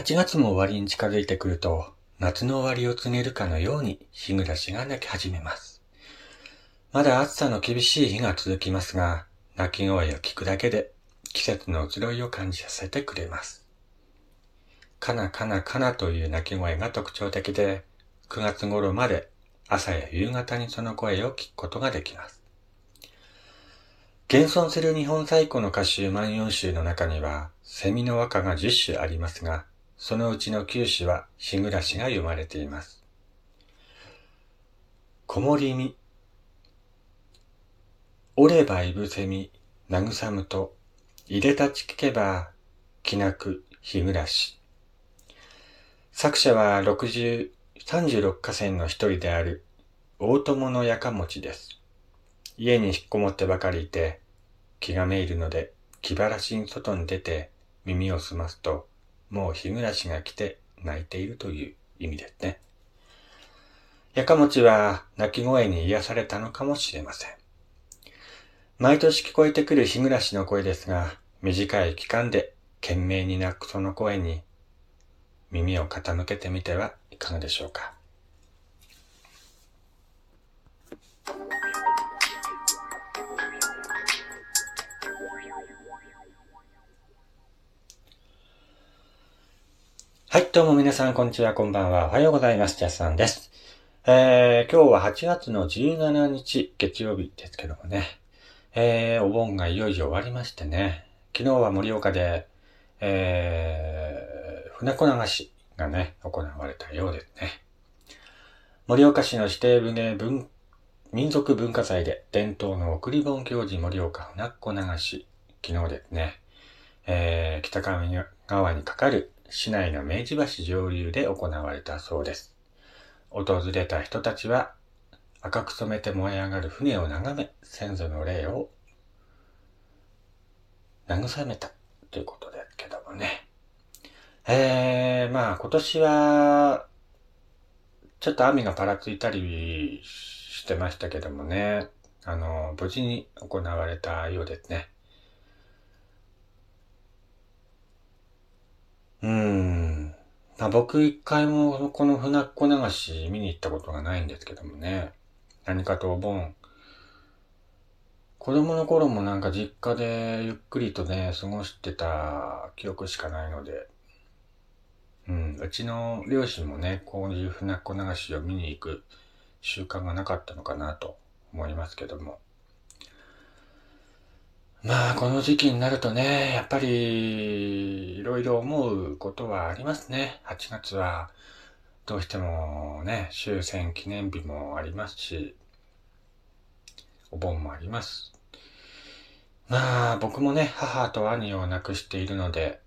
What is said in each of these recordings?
8月も終わりに近づいてくると、夏の終わりを告げるかのように日暮らしが鳴き始めます。まだ暑さの厳しい日が続きますが、鳴き声を聞くだけで季節の移ろいを感じさせてくれます。かなかなかなという鳴き声が特徴的で、9月頃まで朝や夕方にその声を聞くことができます。現存する日本最古の歌集万葉集の中には、セミの和歌が10種ありますが、そのうちの9種は日暮らしが読まれています。こもりみ。おればいぶせみ、慰むと、いでたち聞けば、気なく日暮らし。作者は60、36河川の一人である、大友のやかもちです。家に引っこもってばかりいて、気がめいるので、気晴らしに外に出て耳を澄ますと、もう日暮らしが来て泣いているという意味ですね。やかもちは泣き声に癒されたのかもしれません。毎年聞こえてくる日暮らしの声ですが、短い期間で懸命に泣くその声に耳を傾けてみてはいかがでしょうか。はい、どうも皆さん、こんにちは、こんばんは。おはようございます。ジャスさんです。えー、今日は8月の17日、月曜日ですけどもね。えー、お盆がいよいよ終わりましてね。昨日は盛岡で、えー、船子流しがね、行われたようですね。盛岡市の指定船文、民族文化財で伝統の送り盆行事盛岡船子流し、昨日ですね、えー、北上川にかかる市内の明治橋上流で行われたそうです。訪れた人たちは赤く染めて燃え上がる船を眺め、先祖の霊を慰めたということですけどもね。えー、まあ今年は、ちょっと雨がぱらついたりしてましたけどもね、あの、無事に行われたようですね。うん。まあ、僕一回もこの船っ子流し見に行ったことがないんですけどもね。何かとお盆。子供の頃もなんか実家でゆっくりとね、過ごしてた記憶しかないので。うん。うちの両親もね、こういう船っ子流しを見に行く習慣がなかったのかなと思いますけども。まあ、この時期になるとね、やっぱり、いろいろ思うことはありますね。8月は、どうしてもね、終戦記念日もありますし、お盆もあります。まあ、僕もね、母と兄を亡くしているので、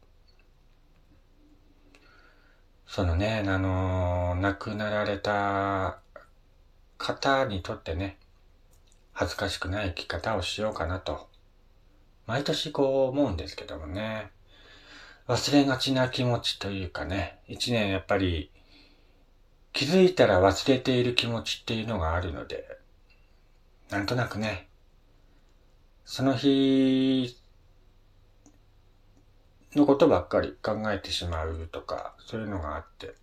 そのね、あの、亡くなられた方にとってね、恥ずかしくない生き方をしようかなと毎年こう思うんですけどもね。忘れがちな気持ちというかね、一年やっぱり気づいたら忘れている気持ちっていうのがあるので、なんとなくね、その日のことばっかり考えてしまうとか、そういうのがあって、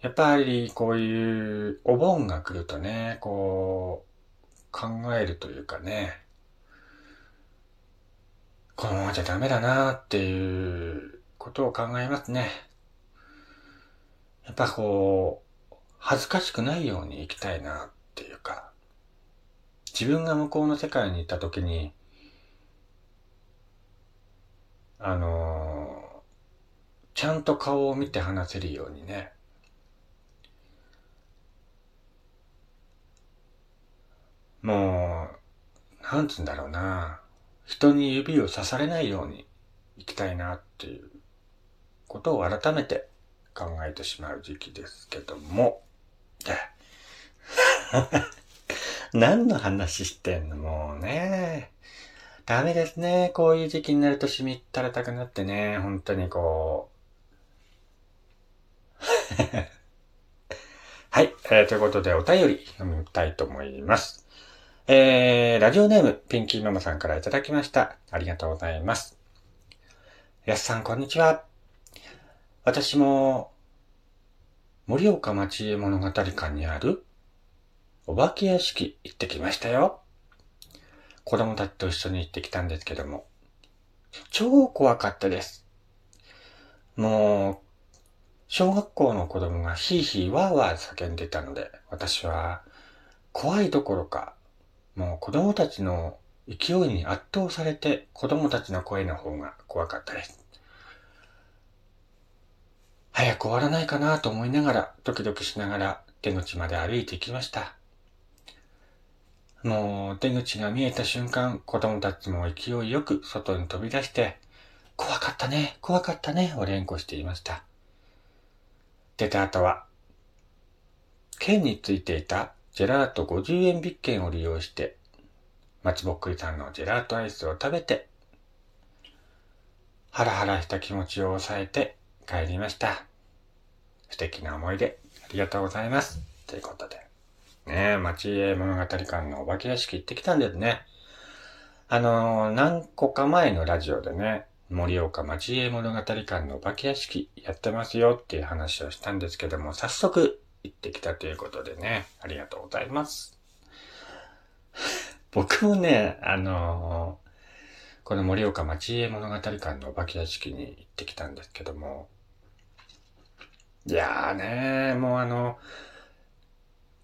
やっぱりこういうお盆が来るとね、こう考えるというかね、このままじゃダメだなっていうことを考えますね。やっぱこう、恥ずかしくないように生きたいなっていうか、自分が向こうの世界に行った時に、あのちゃんと顔を見て話せるようにね、もう、なんつうんだろうな。人に指を刺されないように生きたいなっていうことを改めて考えてしまう時期ですけども、何の話してんのもうね。ダメですね。こういう時期になるとしみったれたくなってね、本当にこう。はい、えー。ということでお便り読みたいと思います。えー、ラジオネーム、ピンキーママさんからいただきました。ありがとうございます。やすさん、こんにちは。私も、盛岡町家物語館にあるお化け屋敷行ってきましたよ。子供たちと一緒に行ってきたんですけども、超怖かったです。もう、小学校の子供がヒーヒーワーワー叫んでたので、私は怖いどころか、もう子供たちの勢いに圧倒されて子供たちの声の方が怖かったです。早く終わらないかなと思いながら、ドキドキしながら出口まで歩いてきました。もう出口が見えた瞬間、子供たちも勢いよく外に飛び出して、怖かったね、怖かったね、を連呼していました。出た後は、剣についていたジェラート50円引券を利用して、松ぼっくりさんのジェラートアイスを食べて、ハラハラした気持ちを抑えて帰りました。素敵な思い出、ありがとうございます。ということで。ねえ、町家物語館のお化け屋敷行ってきたんですね。あのー、何個か前のラジオでね、盛岡町家物語館のお化け屋敷やってますよっていう話をしたんですけども、早速行ってきたということでね、ありがとうございます。僕もね、あのー、この盛岡町家物語館のお化け屋敷に行ってきたんですけども、いやーねもうあの、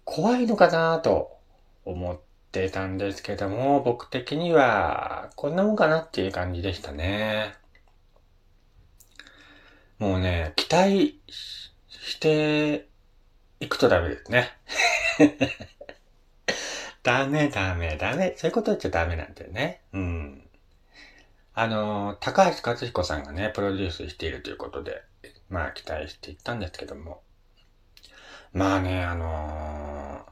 怖いのかなと思ってたんですけども、僕的にはこんなもんかなっていう感じでしたね。もうね、期待していくとダメですね。ダメダメダメ。そういうこと言っちゃダメなんだよね。うん。あの、高橋克彦さんがね、プロデュースしているということで、まあ期待していったんですけども、まあね、あのー、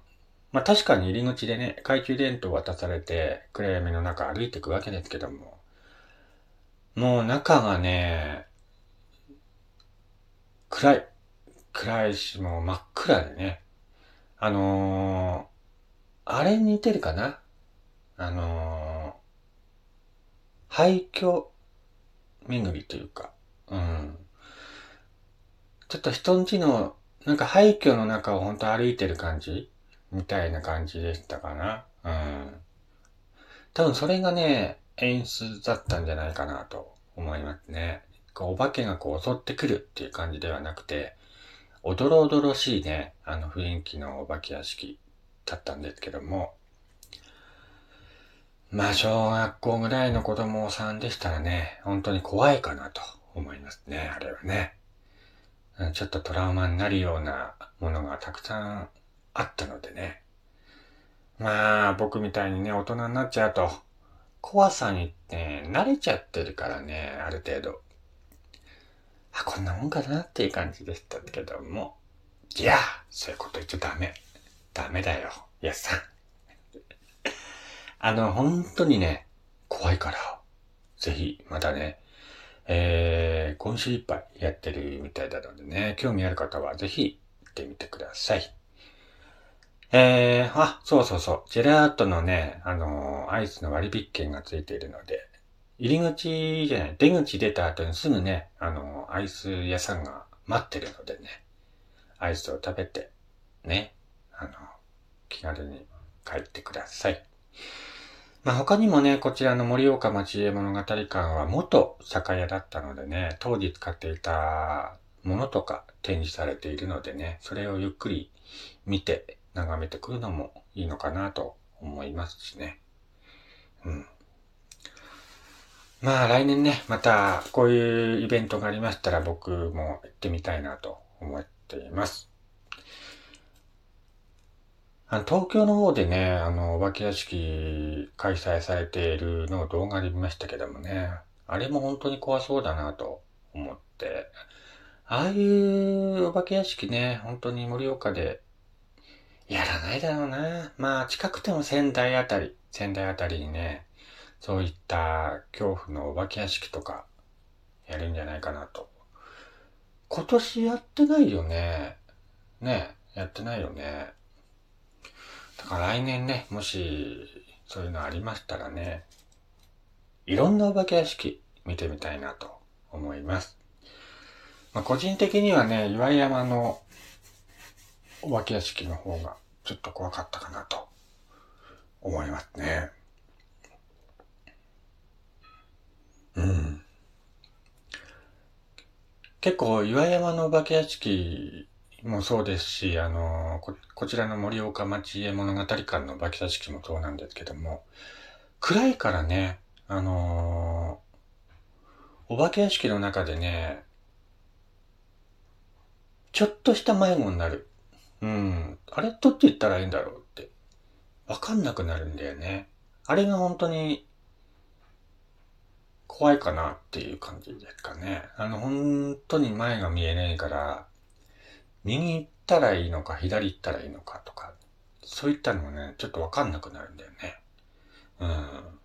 まあ確かに入り口でね、懐中電灯渡されて、暗闇の中歩いていくわけですけども、もう中がね、暗い。暗いし、もう真っ暗でね。あのー、あれ似てるかな？あのー、廃墟巡りというか、うん。ちょっと人んちのなんか廃墟の中をほんと歩いてる感じ？みたいな感じでしたかな。うん。多分それがね、演出だったんじゃないかなと思いますね。お化けがこう襲ってくるっていう感じではなくて、おどろおどろしいね、あの雰囲気のお化け屋敷だったんですけども、まあ小学校ぐらいの子供さんでしたらね、本当に怖いかなと思いますね、あれはね。ちょっとトラウマになるようなものがたくさんあったのでね。まあ、僕みたいにね、大人になっちゃうと、怖さにね、慣れちゃってるからね、ある程度。あ、こんなもんかなっていう感じでしたけども。いや、そういうこと言っちゃダメ。ダメだよ、やさん。あの、本当にね、怖いから、ぜひ、またね、えー、今週いっぱいやってるみたいなのでね、興味ある方はぜひ行ってみてください。えー、あ、そうそうそう。ジェラートのね、あのー、アイスの割引券がついているので、入り口じゃない、出口出た後にすぐね、あの、アイス屋さんが待ってるのでね、アイスを食べて、ね、あの、気軽に帰ってください。まあ、他にもね、こちらの盛岡町家物語館は元酒屋だったのでね、当時使っていたものとか展示されているのでね、それをゆっくり見て眺めてくるのもいいのかなと思いますしね。うん。まあ来年ね、またこういうイベントがありましたら僕も行ってみたいなと思っています。あの、東京の方でね、あの、お化け屋敷開催されているのを動画で見ましたけどもね、あれも本当に怖そうだなと思って、ああいうお化け屋敷ね、本当に盛岡でやらないだろうな。まあ、近くても仙台あたり、仙台あたりにね、そういった恐怖のお化け屋敷とかやるんじゃないかなと。今年やってないよね。ね、やってないよね。だから来年ね、もし、そういうのありましたらね、いろんなお化け屋敷見てみたいなと思います。まあ、個人的にはね、岩山のお化け屋敷の方がちょっと怖かったかなと思いますね。うん。結構岩山のお化け屋敷もそうですし、あの、こ、こちらの盛岡町へ物語館の化け屋敷もそうなんですけども、暗いからね、あのお化け屋敷の中でね、ちょっとした迷子になる。うん。あれどって言ったらいいんだろうって。わかんなくなるんだよね。あれが本当に怖いかなっていう感じですかね。あの、本当に前が見えないから、右行ったらいいのか、左行ったらいいのかとか、そういったのもね、ちょっとわかんなくなるんだよね。うん。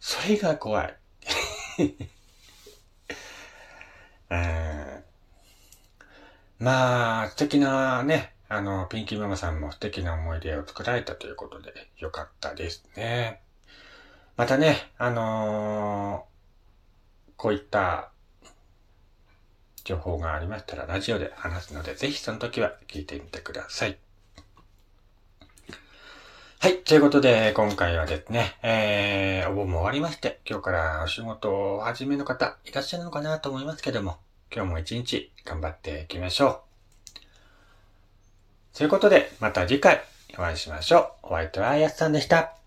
それが怖い。うん、まあ、素敵なね、あの、ピンキーママさんも素敵な思い出を作られたということで、よかったですね。またね、あのー、こういった情報がありましたらラジオで話すので、ぜひその時は聞いてみてください。はい。ということで、今回はですね、えー、お盆も終わりまして、今日からお仕事を始めの方いらっしゃるのかなと思いますけども、今日も一日頑張っていきましょう。ということで、また次回お会いしましょう。お相手はやすさんでした。